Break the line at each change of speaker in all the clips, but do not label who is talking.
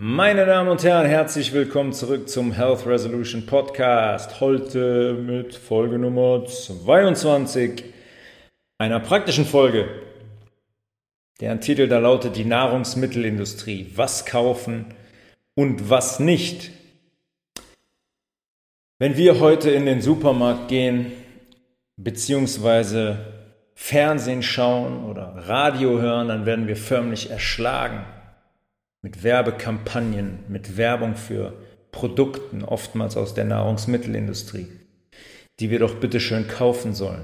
Meine Damen und Herren, herzlich willkommen zurück zum Health Resolution Podcast. Heute mit Folge Nummer 22, einer praktischen Folge. Deren Titel da lautet die Nahrungsmittelindustrie. Was kaufen und was nicht. Wenn wir heute in den Supermarkt gehen, beziehungsweise Fernsehen schauen oder Radio hören, dann werden wir förmlich erschlagen mit Werbekampagnen, mit Werbung für Produkten, oftmals aus der Nahrungsmittelindustrie, die wir doch bitte schön kaufen sollen.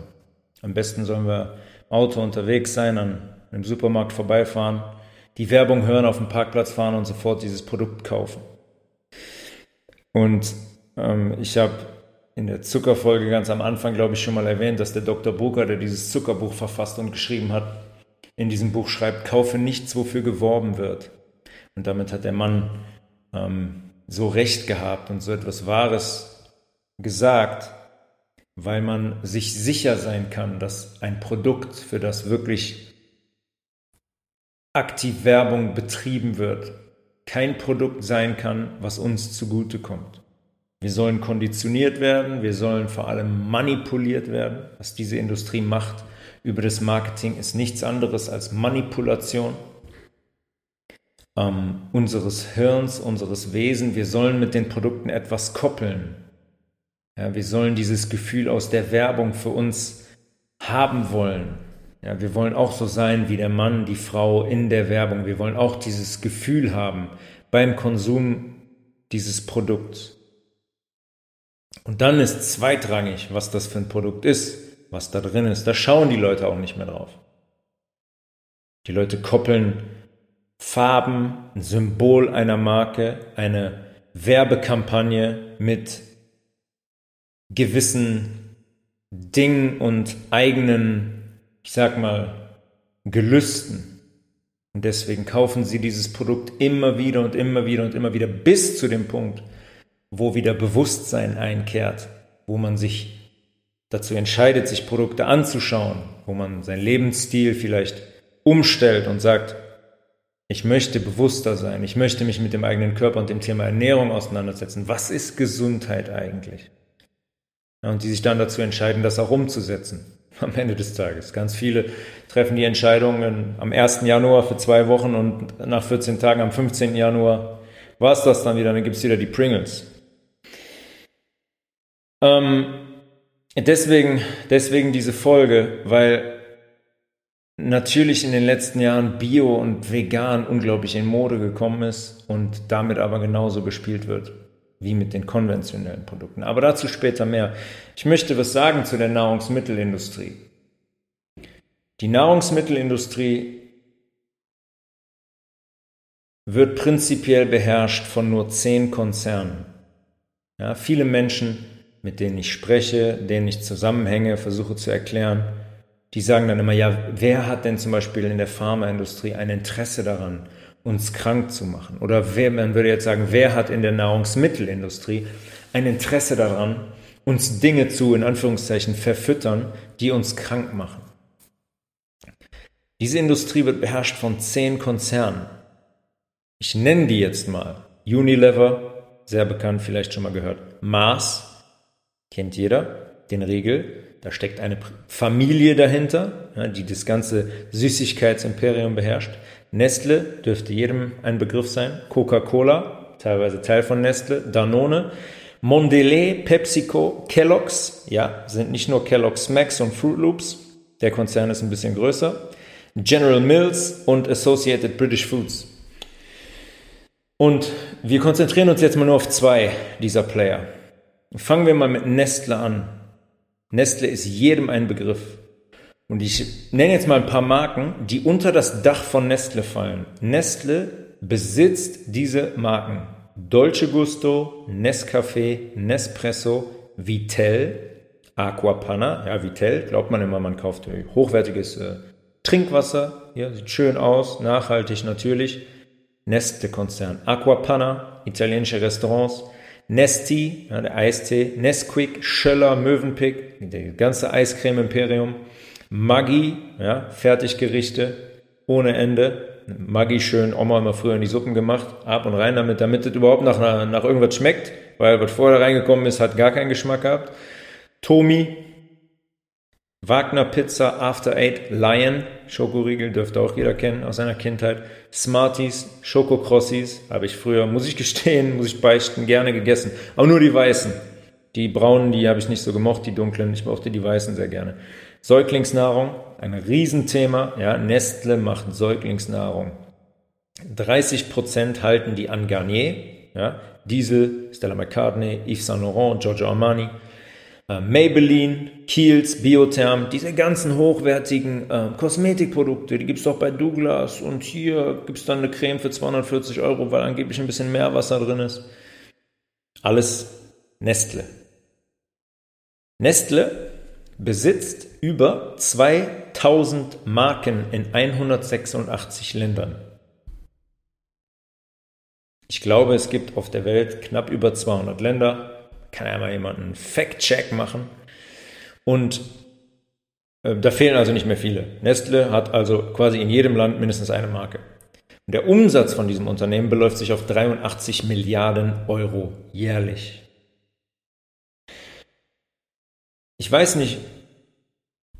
Am besten sollen wir im Auto unterwegs sein, an einem Supermarkt vorbeifahren, die Werbung hören, auf dem Parkplatz fahren und sofort dieses Produkt kaufen. Und ähm, ich habe in der Zuckerfolge ganz am Anfang, glaube ich, schon mal erwähnt, dass der Dr. Brucker, der dieses Zuckerbuch verfasst und geschrieben hat, in diesem Buch schreibt, kaufe nichts, wofür geworben wird. Und damit hat der Mann ähm, so recht gehabt und so etwas Wahres gesagt, weil man sich sicher sein kann, dass ein Produkt, für das wirklich aktiv Werbung betrieben wird, kein Produkt sein kann, was uns zugutekommt. Wir sollen konditioniert werden, wir sollen vor allem manipuliert werden. Was diese Industrie macht über das Marketing ist nichts anderes als Manipulation ähm, unseres Hirns, unseres Wesens. Wir sollen mit den Produkten etwas koppeln. Ja, wir sollen dieses Gefühl aus der Werbung für uns haben wollen. Ja, wir wollen auch so sein wie der Mann, die Frau in der Werbung. Wir wollen auch dieses Gefühl haben beim Konsum dieses Produkts. Und dann ist zweitrangig, was das für ein Produkt ist, was da drin ist. Da schauen die Leute auch nicht mehr drauf. Die Leute koppeln Farben, ein Symbol einer Marke, eine Werbekampagne mit gewissen Dingen und eigenen, ich sag mal, Gelüsten. Und deswegen kaufen sie dieses Produkt immer wieder und immer wieder und immer wieder bis zu dem Punkt, wo wieder Bewusstsein einkehrt, wo man sich dazu entscheidet, sich Produkte anzuschauen, wo man seinen Lebensstil vielleicht umstellt und sagt, ich möchte bewusster sein. Ich möchte mich mit dem eigenen Körper und dem Thema Ernährung auseinandersetzen. Was ist Gesundheit eigentlich? Und die sich dann dazu entscheiden, das auch umzusetzen. Am Ende des Tages. Ganz viele treffen die Entscheidungen am 1. Januar für zwei Wochen und nach 14 Tagen am 15. Januar war es das dann wieder. Dann gibt es wieder die Pringles. Ähm, deswegen, deswegen diese Folge, weil natürlich in den letzten Jahren Bio und Vegan unglaublich in Mode gekommen ist und damit aber genauso bespielt wird wie mit den konventionellen Produkten. Aber dazu später mehr. Ich möchte was sagen zu der Nahrungsmittelindustrie. Die Nahrungsmittelindustrie wird prinzipiell beherrscht von nur zehn Konzernen. Ja, viele Menschen, mit denen ich spreche, denen ich zusammenhänge, versuche zu erklären, die sagen dann immer, ja, wer hat denn zum Beispiel in der Pharmaindustrie ein Interesse daran, uns krank zu machen? Oder wer, man würde jetzt sagen, wer hat in der Nahrungsmittelindustrie ein Interesse daran, uns Dinge zu, in Anführungszeichen, verfüttern, die uns krank machen? Diese Industrie wird beherrscht von zehn Konzernen. Ich nenne die jetzt mal. Unilever, sehr bekannt, vielleicht schon mal gehört. Mars, kennt jeder, den Riegel. Da steckt eine Familie dahinter, die das ganze Süßigkeitsimperium beherrscht. Nestle dürfte jedem ein Begriff sein. Coca-Cola, teilweise Teil von Nestle. Danone. Mondelez, PepsiCo, Kellogg's, ja, sind nicht nur Kellogg's Max und Fruit Loops. Der Konzern ist ein bisschen größer. General Mills und Associated British Foods. Und wir konzentrieren uns jetzt mal nur auf zwei dieser Player. Fangen wir mal mit Nestle an. Nestle ist jedem ein Begriff. Und ich nenne jetzt mal ein paar Marken, die unter das Dach von Nestle fallen. Nestle besitzt diese Marken. Dolce Gusto, Nescafé, Nespresso, Vitell, Aquapanna. Ja, Vitell, glaubt man immer, man kauft hochwertiges äh, Trinkwasser. Ja, sieht schön aus, nachhaltig natürlich. Nestle-Konzern. Aquapanna, italienische Restaurants. Nesti, ja, der Eistee, Nesquik, Schöller, Mövenpick, der ganze Eiscreme-Imperium, Maggi, ja, Fertiggerichte ohne Ende, Maggi schön, Oma immer früher in die Suppen gemacht, ab und rein damit, damit es überhaupt nach, nach irgendwas schmeckt, weil was vorher reingekommen ist, hat gar keinen Geschmack gehabt. Tomi, Wagner Pizza After Eight Lion, Schokoriegel dürfte auch jeder kennen aus seiner Kindheit. Smarties, Schokokrossis, habe ich früher, muss ich gestehen, muss ich beichten, gerne gegessen. Aber nur die weißen. Die braunen, die habe ich nicht so gemocht, die dunklen, ich mochte die weißen sehr gerne. Säuglingsnahrung, ein Riesenthema. Ja, Nestle macht Säuglingsnahrung. 30 Prozent halten die an Garnier. Ja, Diesel, Stella McCartney, Yves Saint Laurent, Giorgio Armani. Äh, Maybelline, Kiehl's, Biotherm, diese ganzen hochwertigen äh, Kosmetikprodukte, die gibt es doch bei Douglas und hier gibt es dann eine Creme für 240 Euro, weil angeblich ein bisschen mehr Wasser drin ist. Alles Nestle. Nestle besitzt über 2000 Marken in 186 Ländern. Ich glaube, es gibt auf der Welt knapp über 200 Länder kann ja mal jemand einen Fact-Check machen. Und äh, da fehlen also nicht mehr viele. Nestle hat also quasi in jedem Land mindestens eine Marke. Und der Umsatz von diesem Unternehmen beläuft sich auf 83 Milliarden Euro jährlich. Ich weiß nicht,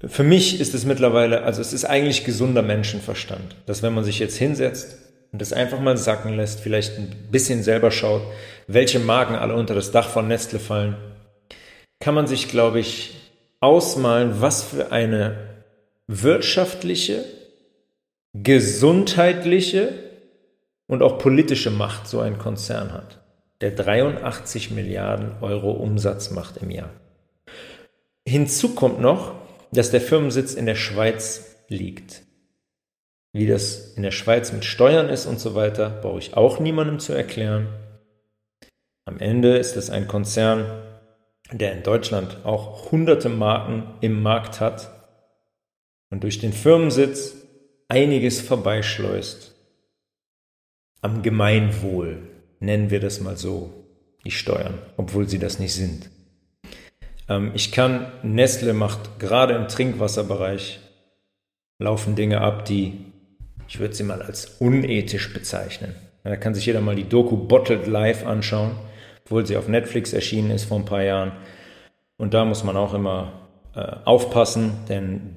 für mich ist es mittlerweile, also es ist eigentlich gesunder Menschenverstand, dass wenn man sich jetzt hinsetzt und das einfach mal sacken lässt, vielleicht ein bisschen selber schaut, welche Marken alle unter das Dach von Nestle fallen, kann man sich, glaube ich, ausmalen, was für eine wirtschaftliche, gesundheitliche und auch politische Macht so ein Konzern hat, der 83 Milliarden Euro Umsatz macht im Jahr. Hinzu kommt noch, dass der Firmensitz in der Schweiz liegt. Wie das in der Schweiz mit Steuern ist und so weiter, brauche ich auch niemandem zu erklären. Am Ende ist es ein Konzern, der in Deutschland auch hunderte Marken im Markt hat und durch den Firmensitz einiges vorbeischleust. Am Gemeinwohl nennen wir das mal so, die Steuern, obwohl sie das nicht sind. Ähm, ich kann, Nestle macht gerade im Trinkwasserbereich, laufen Dinge ab, die ich würde sie mal als unethisch bezeichnen. Da kann sich jeder mal die Doku Bottled Life anschauen, obwohl sie auf Netflix erschienen ist vor ein paar Jahren. Und da muss man auch immer äh, aufpassen, denn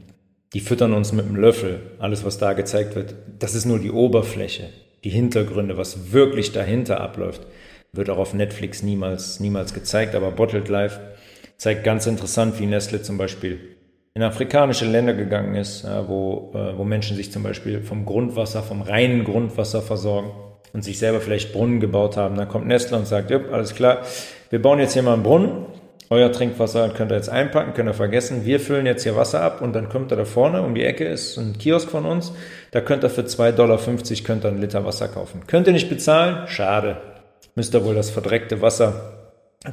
die füttern uns mit dem Löffel. Alles, was da gezeigt wird, das ist nur die Oberfläche. Die Hintergründe, was wirklich dahinter abläuft, wird auch auf Netflix niemals, niemals gezeigt. Aber Bottled Life zeigt ganz interessant, wie Nestle zum Beispiel in afrikanische Länder gegangen ist, wo, äh, wo Menschen sich zum Beispiel vom Grundwasser, vom reinen Grundwasser versorgen und sich selber vielleicht Brunnen gebaut haben. Dann kommt Nestle und sagt, ja, alles klar, wir bauen jetzt hier mal einen Brunnen, euer Trinkwasser könnt ihr jetzt einpacken, könnt ihr vergessen. Wir füllen jetzt hier Wasser ab und dann kommt ihr da vorne um die Ecke, ist ein Kiosk von uns. Da könnt ihr für 2,50 Dollar könnt ihr einen Liter Wasser kaufen. Könnt ihr nicht bezahlen? Schade. Müsst ihr wohl das verdreckte Wasser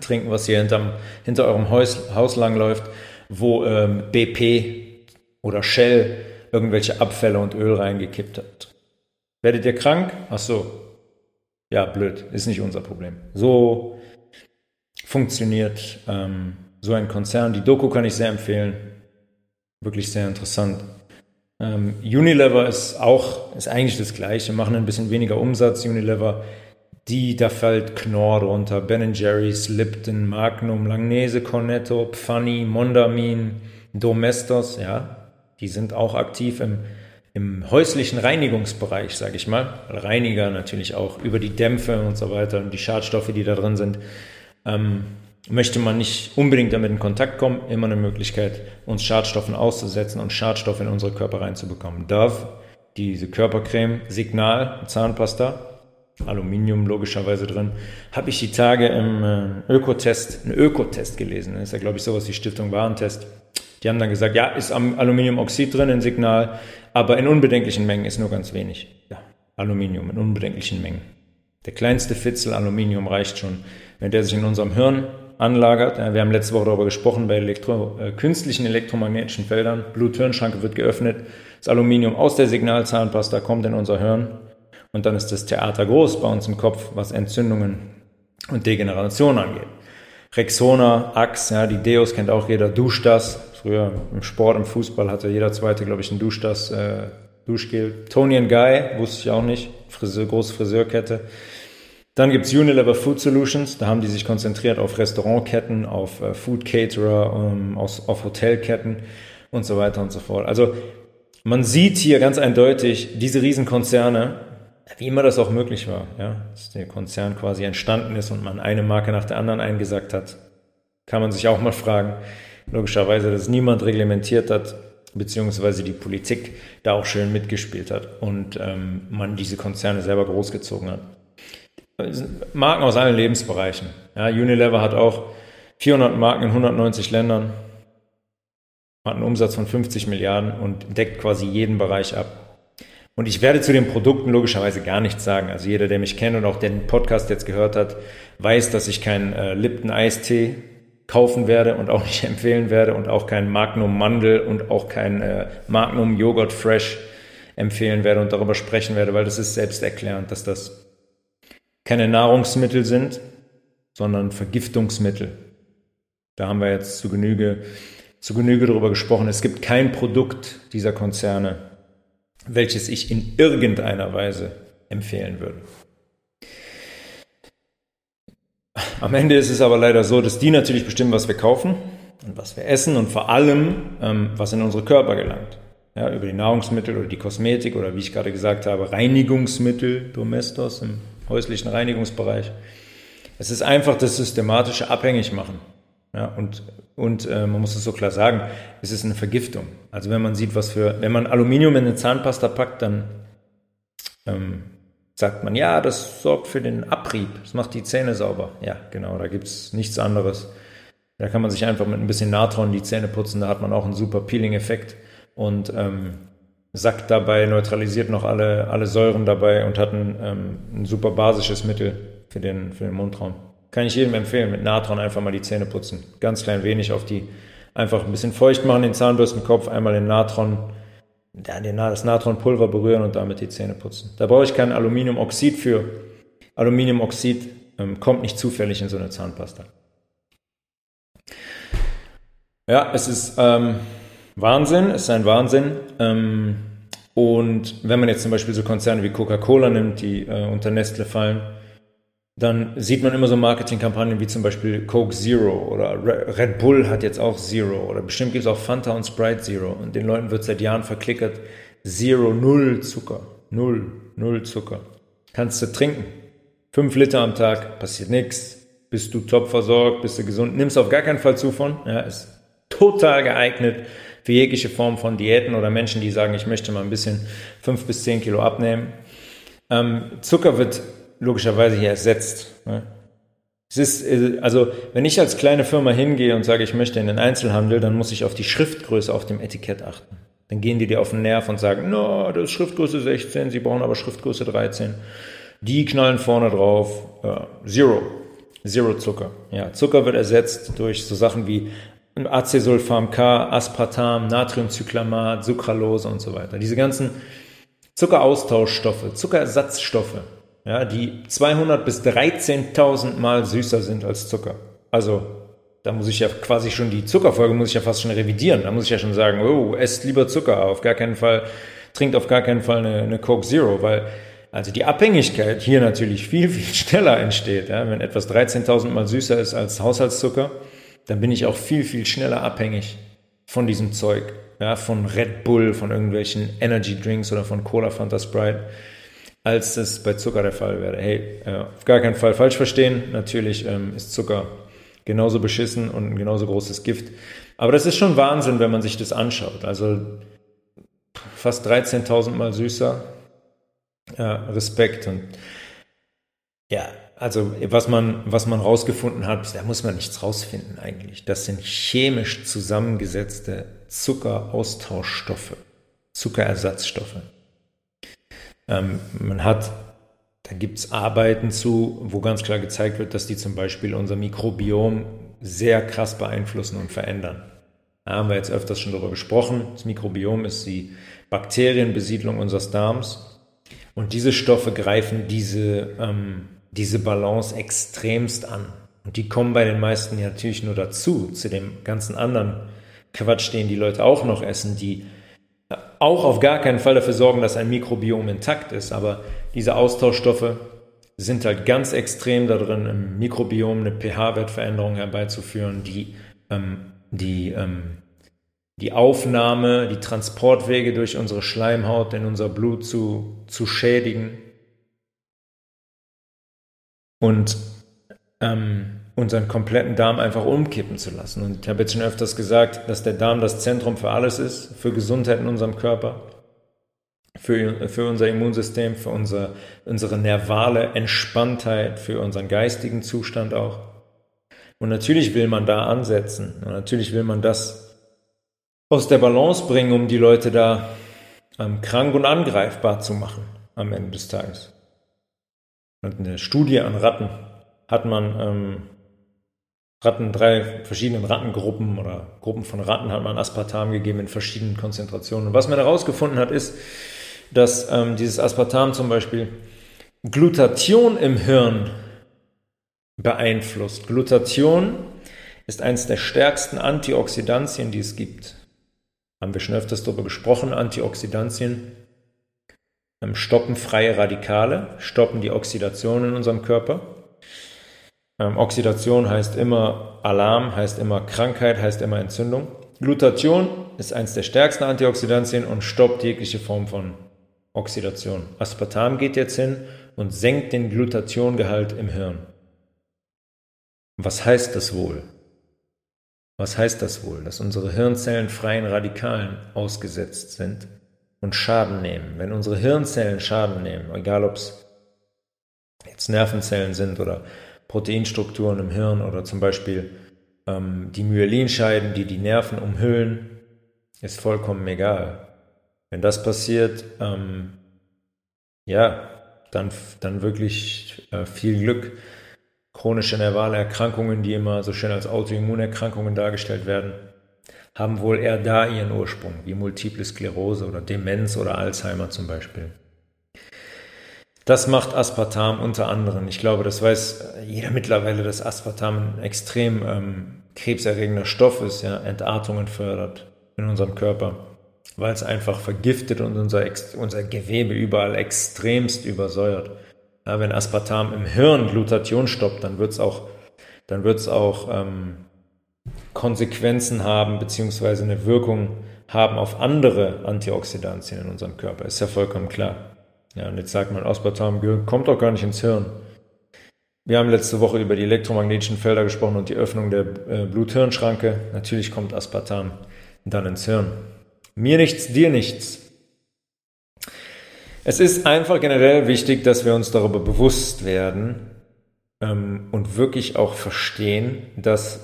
trinken, was hier hinterm, hinter eurem Haus, Haus lang läuft wo ähm, BP oder Shell irgendwelche Abfälle und Öl reingekippt hat. Werdet ihr krank? Ach so. Ja, blöd. Ist nicht unser Problem. So funktioniert ähm, so ein Konzern. Die Doku kann ich sehr empfehlen. Wirklich sehr interessant. Ähm, Unilever ist auch, ist eigentlich das Gleiche, machen ein bisschen weniger Umsatz. Unilever die, da fällt Knorr drunter, Ben Jerry's, Lipton, Magnum, Langnese, Cornetto, Pfanny, Mondamin, Domestos, ja, die sind auch aktiv im, im häuslichen Reinigungsbereich, sage ich mal. Reiniger natürlich auch über die Dämpfe und so weiter und die Schadstoffe, die da drin sind. Ähm, möchte man nicht unbedingt damit in Kontakt kommen, immer eine Möglichkeit, uns Schadstoffen auszusetzen und Schadstoffe in unsere Körper reinzubekommen. Dove, diese Körpercreme, Signal, Zahnpasta, Aluminium logischerweise drin, habe ich die Tage im äh, Ökotest, einen Ökotest gelesen. Das ist ja, glaube ich, sowas wie Stiftung Warentest. Die haben dann gesagt, ja, ist Aluminiumoxid drin im Signal, aber in unbedenklichen Mengen ist nur ganz wenig. Ja, Aluminium in unbedenklichen Mengen. Der kleinste Fitzel Aluminium reicht schon. Wenn der sich in unserem Hirn anlagert, wir haben letzte Woche darüber gesprochen, bei Elektro, äh, künstlichen elektromagnetischen Feldern, Bluthirnschranke wird geöffnet, das Aluminium aus der Signalzahnpasta kommt in unser Hirn und dann ist das Theater groß bei uns im Kopf, was Entzündungen und Degeneration angeht. Rexona, Axe, ja, die Deos kennt auch jeder, Duschdas. Früher im Sport, im Fußball hatte jeder zweite, glaube ich, ein Duschdas äh, Duschgel. Tony Guy, wusste ich auch nicht, Friseur, große Friseurkette. Dann gibt's Unilever Food Solutions, da haben die sich konzentriert auf Restaurantketten, auf äh, Food Caterer, ähm, aus, auf Hotelketten und so weiter und so fort. Also man sieht hier ganz eindeutig diese Riesenkonzerne, wie immer das auch möglich war, ja, dass der Konzern quasi entstanden ist und man eine Marke nach der anderen eingesackt hat, kann man sich auch mal fragen. Logischerweise, dass niemand reglementiert hat, beziehungsweise die Politik da auch schön mitgespielt hat und ähm, man diese Konzerne selber großgezogen hat. Marken aus allen Lebensbereichen. Ja, Unilever hat auch 400 Marken in 190 Ländern, hat einen Umsatz von 50 Milliarden und deckt quasi jeden Bereich ab. Und ich werde zu den Produkten logischerweise gar nichts sagen. Also jeder, der mich kennt und auch den Podcast jetzt gehört hat, weiß, dass ich keinen äh, Lipton Eistee kaufen werde und auch nicht empfehlen werde und auch kein Magnum Mandel und auch kein äh, Magnum Joghurt Fresh empfehlen werde und darüber sprechen werde, weil das ist selbsterklärend, dass das keine Nahrungsmittel sind, sondern Vergiftungsmittel. Da haben wir jetzt zu Genüge, zu Genüge darüber gesprochen. Es gibt kein Produkt dieser Konzerne, welches ich in irgendeiner Weise empfehlen würde. Am Ende ist es aber leider so, dass die natürlich bestimmen, was wir kaufen und was wir essen und vor allem, ähm, was in unsere Körper gelangt. Ja, über die Nahrungsmittel oder die Kosmetik oder wie ich gerade gesagt habe, Reinigungsmittel, Domestos im häuslichen Reinigungsbereich. Es ist einfach das systematische Abhängigmachen. Ja, und und äh, man muss es so klar sagen, es ist eine Vergiftung. Also wenn man sieht, was für, wenn man Aluminium in eine Zahnpasta packt, dann ähm, sagt man, ja, das sorgt für den Abrieb, das macht die Zähne sauber. Ja, genau, da gibt es nichts anderes. Da kann man sich einfach mit ein bisschen Natron die Zähne putzen, da hat man auch einen super Peeling-Effekt. Und ähm, Sack dabei, neutralisiert noch alle, alle Säuren dabei und hat ein, ähm, ein super basisches Mittel für den, für den Mundraum. Kann ich jedem empfehlen, mit Natron einfach mal die Zähne putzen. Ganz klein wenig auf die, einfach ein bisschen feucht machen, den Zahnbürstenkopf, einmal den Natron, das Natronpulver berühren und damit die Zähne putzen. Da brauche ich kein Aluminiumoxid für. Aluminiumoxid ähm, kommt nicht zufällig in so eine Zahnpasta. Ja, es ist, ähm, Wahnsinn, ist ein Wahnsinn. Ähm, und wenn man jetzt zum Beispiel so Konzerne wie Coca-Cola nimmt, die äh, unter Nestle fallen, dann sieht man immer so Marketingkampagnen wie zum Beispiel Coke Zero oder Red Bull hat jetzt auch Zero oder bestimmt gibt es auch Fanta und Sprite Zero und den Leuten wird seit Jahren verklickert, Zero, null Zucker, null, null Zucker. Kannst du trinken. Fünf Liter am Tag, passiert nichts. Bist du top versorgt, bist du gesund, nimmst auf gar keinen Fall zu von, ja, ist total geeignet für jegliche Form von Diäten oder Menschen, die sagen, ich möchte mal ein bisschen fünf bis zehn Kilo abnehmen. Ähm, Zucker wird logischerweise hier ersetzt. Ne? Es ist, äh, also, wenn ich als kleine Firma hingehe und sage, ich möchte in den Einzelhandel, dann muss ich auf die Schriftgröße auf dem Etikett achten. Dann gehen die dir auf den Nerv und sagen, no, das ist Schriftgröße 16, sie brauchen aber Schriftgröße 13. Die knallen vorne drauf, äh, Zero. Zero Zucker. Ja, Zucker wird ersetzt durch so Sachen wie Acesulfam K, Aspartam, Natriumcyclamat, Sucralose und so weiter. Diese ganzen Zuckeraustauschstoffe, Zuckerersatzstoffe, ja, die 200 bis 13.000 Mal süßer sind als Zucker. Also da muss ich ja quasi schon die Zuckerfolge muss ich ja fast schon revidieren. Da muss ich ja schon sagen, oh, esst lieber Zucker, auf gar keinen Fall, trinkt auf gar keinen Fall eine, eine Coke Zero, weil also die Abhängigkeit hier natürlich viel, viel schneller entsteht. Ja? Wenn etwas 13.000 Mal süßer ist als Haushaltszucker, dann bin ich auch viel, viel schneller abhängig von diesem Zeug. Ja, von Red Bull, von irgendwelchen Energy Drinks oder von Cola, Fanta, Sprite, als es bei Zucker der Fall wäre. Hey, äh, auf gar keinen Fall falsch verstehen. Natürlich ähm, ist Zucker genauso beschissen und ein genauso großes Gift. Aber das ist schon Wahnsinn, wenn man sich das anschaut. Also fast 13.000 Mal süßer. Ja, Respekt und ja, also was man, was man rausgefunden hat, da muss man nichts rausfinden eigentlich. Das sind chemisch zusammengesetzte Zuckeraustauschstoffe, Zuckerersatzstoffe. Ähm, man hat, da gibt es Arbeiten zu, wo ganz klar gezeigt wird, dass die zum Beispiel unser Mikrobiom sehr krass beeinflussen und verändern. Da haben wir jetzt öfters schon darüber gesprochen. Das Mikrobiom ist die Bakterienbesiedlung unseres Darms. Und diese Stoffe greifen diese ähm, diese Balance extremst an. Und die kommen bei den meisten natürlich nur dazu, zu dem ganzen anderen Quatsch, den die Leute auch noch essen, die auch auf gar keinen Fall dafür sorgen, dass ein Mikrobiom intakt ist, aber diese Austauschstoffe sind halt ganz extrem darin, im Mikrobiom eine pH-Wertveränderung herbeizuführen, die, ähm, die, ähm, die Aufnahme, die Transportwege durch unsere Schleimhaut in unser Blut zu, zu schädigen. Und ähm, unseren kompletten Darm einfach umkippen zu lassen. Und ich habe jetzt schon öfters gesagt, dass der Darm das Zentrum für alles ist, für Gesundheit in unserem Körper, für, für unser Immunsystem, für unser, unsere nervale Entspanntheit, für unseren geistigen Zustand auch. Und natürlich will man da ansetzen. Und natürlich will man das aus der Balance bringen, um die Leute da ähm, krank und angreifbar zu machen am Ende des Tages. Und eine Studie an Ratten hat man ähm, Ratten, drei verschiedenen Rattengruppen oder Gruppen von Ratten hat man Aspartam gegeben in verschiedenen Konzentrationen. Und was man herausgefunden hat, ist, dass ähm, dieses Aspartam zum Beispiel Glutathion im Hirn beeinflusst. Glutathion ist eines der stärksten Antioxidantien, die es gibt. Haben wir schon öfters darüber gesprochen. Antioxidantien ähm, stoppen freie Radikale, stoppen die Oxidation in unserem Körper. Ähm, Oxidation heißt immer Alarm, heißt immer Krankheit, heißt immer Entzündung. Glutathion ist eines der stärksten Antioxidantien und stoppt jegliche Form von Oxidation. Aspartam geht jetzt hin und senkt den Glutationgehalt im Hirn. Was heißt das wohl? Was heißt das wohl? Dass unsere Hirnzellen freien Radikalen ausgesetzt sind und Schaden nehmen. Wenn unsere Hirnzellen Schaden nehmen, egal ob es jetzt Nervenzellen sind oder Proteinstrukturen im Hirn oder zum Beispiel ähm, die Myelinscheiden, die die Nerven umhüllen, ist vollkommen egal. Wenn das passiert, ähm, ja, dann, dann wirklich äh, viel Glück. Chronische nervale Erkrankungen, die immer so schön als Autoimmunerkrankungen dargestellt werden, haben wohl eher da ihren Ursprung, wie Multiple Sklerose oder Demenz oder Alzheimer zum Beispiel. Das macht Aspartam unter anderem. Ich glaube, das weiß jeder mittlerweile, dass Aspartam ein extrem ähm, krebserregender Stoff ist, ja, Entartungen fördert in unserem Körper, weil es einfach vergiftet und unser, unser Gewebe überall extremst übersäuert. Ja, wenn Aspartam im Hirn Glutation stoppt, dann wird es auch, dann wird's auch ähm, Konsequenzen haben, beziehungsweise eine Wirkung haben auf andere Antioxidantien in unserem Körper. Ist ja vollkommen klar. Ja, und jetzt sagt man, Aspartam kommt doch gar nicht ins Hirn. Wir haben letzte Woche über die elektromagnetischen Felder gesprochen und die Öffnung der äh, Blut-Hirn-Schranke. Natürlich kommt Aspartam dann ins Hirn. Mir nichts, dir nichts. Es ist einfach generell wichtig, dass wir uns darüber bewusst werden ähm, und wirklich auch verstehen, dass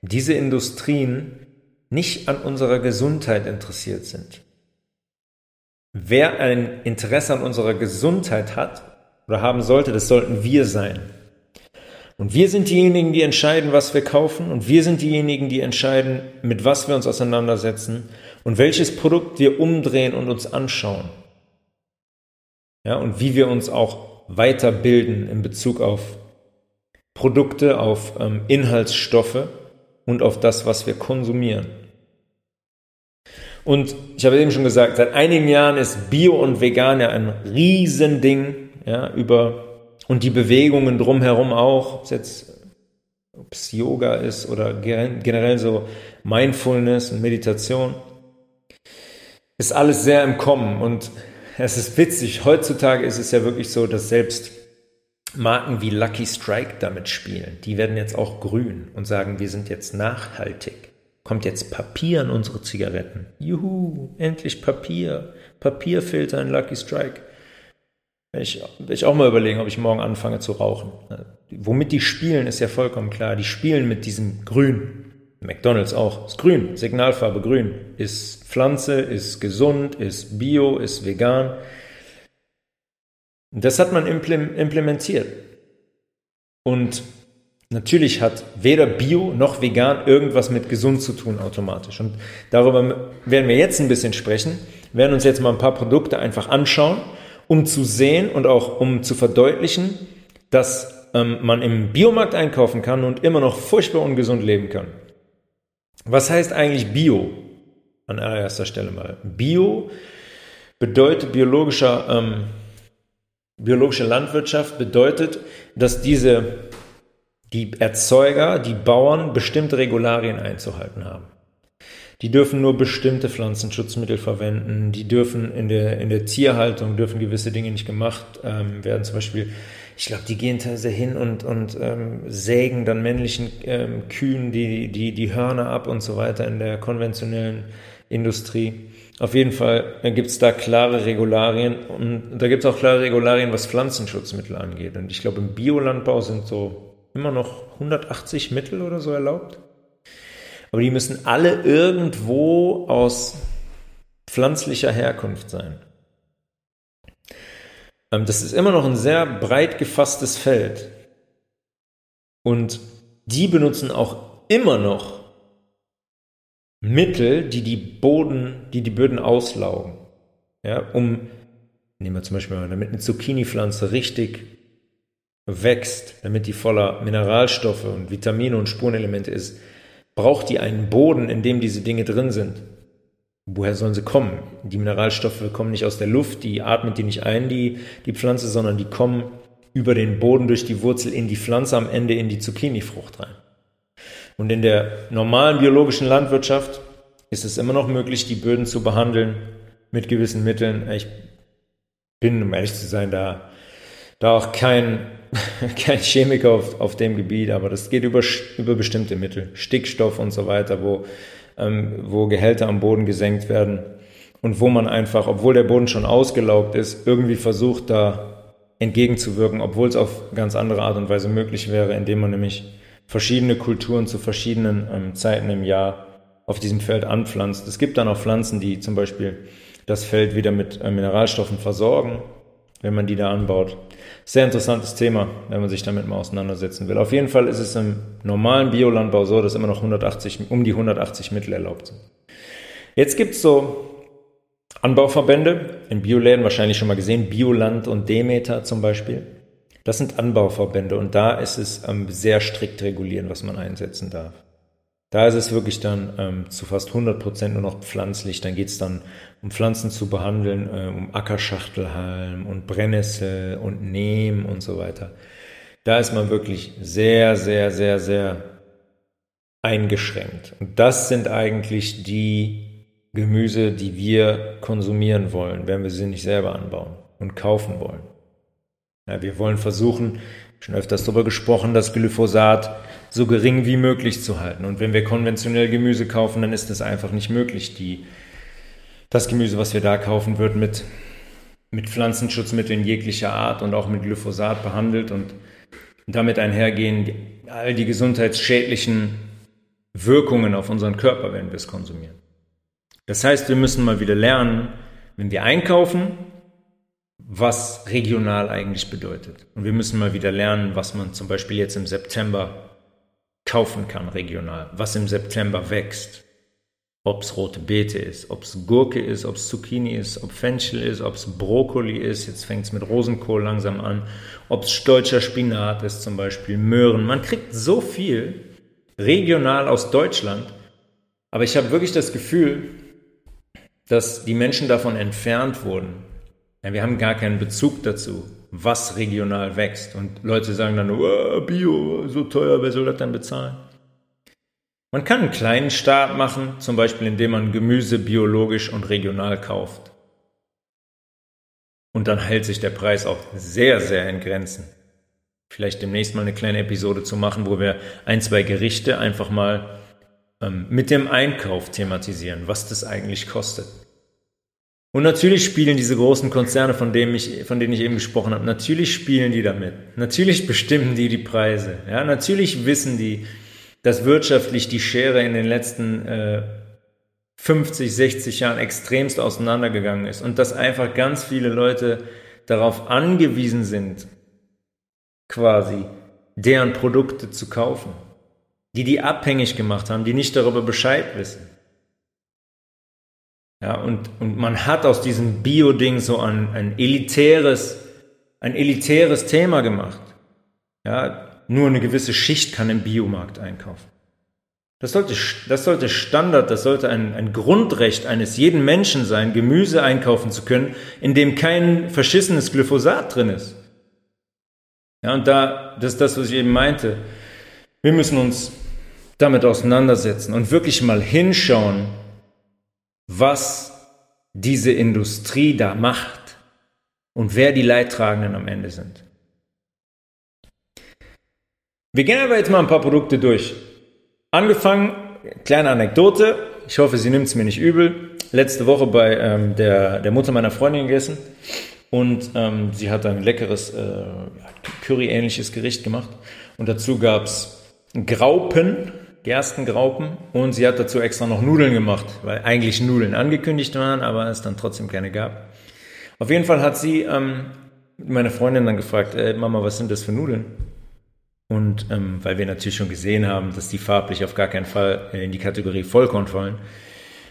diese Industrien nicht an unserer Gesundheit interessiert sind. Wer ein Interesse an unserer Gesundheit hat oder haben sollte, das sollten wir sein. Und wir sind diejenigen, die entscheiden, was wir kaufen. Und wir sind diejenigen, die entscheiden, mit was wir uns auseinandersetzen und welches Produkt wir umdrehen und uns anschauen. Ja, und wie wir uns auch weiterbilden in Bezug auf Produkte, auf ähm, Inhaltsstoffe und auf das, was wir konsumieren. Und ich habe eben schon gesagt, seit einigen Jahren ist Bio und Vegan ja ein Riesending, ja, über, und die Bewegungen drumherum auch, ob es jetzt, ob es Yoga ist oder generell so Mindfulness und Meditation, ist alles sehr im Kommen und es ist witzig. Heutzutage ist es ja wirklich so, dass selbst Marken wie Lucky Strike damit spielen. Die werden jetzt auch grün und sagen, wir sind jetzt nachhaltig kommt jetzt Papier in unsere Zigaretten. Juhu, endlich Papier. Papierfilter in Lucky Strike. Ich, ich auch mal überlegen, ob ich morgen anfange zu rauchen. Womit die spielen, ist ja vollkommen klar. Die spielen mit diesem Grün. McDonalds auch. Ist grün. Signalfarbe grün. Ist Pflanze, ist gesund, ist bio, ist vegan. Das hat man implementiert. Und Natürlich hat weder Bio noch Vegan irgendwas mit gesund zu tun automatisch. Und darüber werden wir jetzt ein bisschen sprechen, werden uns jetzt mal ein paar Produkte einfach anschauen, um zu sehen und auch um zu verdeutlichen, dass ähm, man im Biomarkt einkaufen kann und immer noch furchtbar ungesund leben kann. Was heißt eigentlich Bio? an allererster Stelle mal. Bio bedeutet biologischer, ähm, biologische Landwirtschaft bedeutet, dass diese, die Erzeuger, die Bauern bestimmte Regularien einzuhalten haben. Die dürfen nur bestimmte Pflanzenschutzmittel verwenden. Die dürfen in der, in der Tierhaltung dürfen gewisse Dinge nicht gemacht ähm, werden. Zum Beispiel, ich glaube, die gehen teilweise hin und, und ähm, sägen dann männlichen ähm, Kühen die, die, die Hörner ab und so weiter in der konventionellen Industrie. Auf jeden Fall gibt es da klare Regularien und da gibt es auch klare Regularien, was Pflanzenschutzmittel angeht. Und ich glaube, im Biolandbau sind so immer noch 180 Mittel oder so erlaubt. Aber die müssen alle irgendwo aus pflanzlicher Herkunft sein. Ähm, das ist immer noch ein sehr breit gefasstes Feld. Und die benutzen auch immer noch Mittel, die die Boden, die die Böden auslaugen. Ja, um, nehmen wir zum Beispiel mal, damit eine Zucchini-Pflanze richtig wächst, damit die voller Mineralstoffe und Vitamine und Spurenelemente ist, braucht die einen Boden, in dem diese Dinge drin sind. Woher sollen sie kommen? Die Mineralstoffe kommen nicht aus der Luft, die atmet die nicht ein, die, die Pflanze, sondern die kommen über den Boden durch die Wurzel in die Pflanze, am Ende in die Zucchini-Frucht rein. Und in der normalen biologischen Landwirtschaft ist es immer noch möglich, die Böden zu behandeln mit gewissen Mitteln. Ich bin, um ehrlich zu sein, da, da auch kein, kein Chemiker auf, auf dem Gebiet, aber das geht über, über bestimmte Mittel, Stickstoff und so weiter, wo, ähm, wo Gehälter am Boden gesenkt werden und wo man einfach, obwohl der Boden schon ausgelaugt ist, irgendwie versucht, da entgegenzuwirken, obwohl es auf ganz andere Art und Weise möglich wäre, indem man nämlich verschiedene Kulturen zu verschiedenen ähm, Zeiten im Jahr auf diesem Feld anpflanzt. Es gibt dann auch Pflanzen, die zum Beispiel das Feld wieder mit äh, Mineralstoffen versorgen, wenn man die da anbaut. Sehr interessantes Thema, wenn man sich damit mal auseinandersetzen will. Auf jeden Fall ist es im normalen Biolandbau so, dass immer noch 180, um die 180 Mittel erlaubt sind. Jetzt gibt es so Anbauverbände, in Bioläden wahrscheinlich schon mal gesehen, Bioland und Demeter zum Beispiel. Das sind Anbauverbände und da ist es ähm, sehr strikt regulieren, was man einsetzen darf. Da ist es wirklich dann ähm, zu fast 100 Prozent nur noch pflanzlich. Dann geht es dann um Pflanzen zu behandeln, äh, um Ackerschachtelhalm und Brennnessel und Neem und so weiter. Da ist man wirklich sehr, sehr, sehr, sehr eingeschränkt. Und das sind eigentlich die Gemüse, die wir konsumieren wollen, wenn wir sie nicht selber anbauen und kaufen wollen. Ja, wir wollen versuchen, schon öfters darüber gesprochen, das Glyphosat so gering wie möglich zu halten. Und wenn wir konventionell Gemüse kaufen, dann ist das einfach nicht möglich. Die, das Gemüse, was wir da kaufen, wird mit, mit Pflanzenschutzmitteln jeglicher Art und auch mit Glyphosat behandelt und damit einhergehen all die gesundheitsschädlichen Wirkungen auf unseren Körper, wenn wir es konsumieren. Das heißt, wir müssen mal wieder lernen, wenn wir einkaufen, was regional eigentlich bedeutet. Und wir müssen mal wieder lernen, was man zum Beispiel jetzt im September kaufen kann regional, was im September wächst. Ob es rote Beete ist, ob es Gurke ist, ob es Zucchini ist, ob Fenchel ist, ob es Brokkoli ist, jetzt fängt es mit Rosenkohl langsam an, ob es deutscher Spinat ist zum Beispiel, Möhren. Man kriegt so viel regional aus Deutschland, aber ich habe wirklich das Gefühl, dass die Menschen davon entfernt wurden, ja, wir haben gar keinen Bezug dazu, was regional wächst. Und Leute sagen dann, oh, Bio, so teuer, wer soll das dann bezahlen? Man kann einen kleinen Start machen, zum Beispiel indem man Gemüse biologisch und regional kauft. Und dann hält sich der Preis auch sehr, sehr in Grenzen. Vielleicht demnächst mal eine kleine Episode zu machen, wo wir ein, zwei Gerichte einfach mal ähm, mit dem Einkauf thematisieren, was das eigentlich kostet. Und natürlich spielen diese großen Konzerne, von, denen ich, von denen ich eben gesprochen habe, natürlich spielen die damit. Natürlich bestimmen die die Preise. Ja, natürlich wissen die, dass wirtschaftlich die Schere in den letzten äh, 50, 60 Jahren extremst auseinandergegangen ist und dass einfach ganz viele Leute darauf angewiesen sind, quasi deren Produkte zu kaufen, die die abhängig gemacht haben, die nicht darüber Bescheid wissen. Ja, und, und man hat aus diesem Bio-Ding so ein, ein elitäres, ein elitäres Thema gemacht. Ja, nur eine gewisse Schicht kann im Biomarkt einkaufen. Das sollte, das sollte Standard, das sollte ein, ein Grundrecht eines jeden Menschen sein, Gemüse einkaufen zu können, in dem kein verschissenes Glyphosat drin ist. Ja, und da, das ist das, was ich eben meinte. Wir müssen uns damit auseinandersetzen und wirklich mal hinschauen, was diese Industrie da macht und wer die Leidtragenden am Ende sind. Wir gehen aber jetzt mal ein paar Produkte durch. Angefangen, kleine Anekdote, ich hoffe, sie nimmt es mir nicht übel. Letzte Woche bei ähm, der, der Mutter meiner Freundin gegessen und ähm, sie hat ein leckeres äh, Curry-ähnliches Gericht gemacht und dazu gab es Graupen, Gerstengraupen und sie hat dazu extra noch Nudeln gemacht, weil eigentlich Nudeln angekündigt waren, aber es dann trotzdem keine gab. Auf jeden Fall hat sie ähm, meine Freundin dann gefragt, äh, Mama, was sind das für Nudeln? Und ähm, weil wir natürlich schon gesehen haben, dass die farblich auf gar keinen Fall in die Kategorie Vollkorn fallen,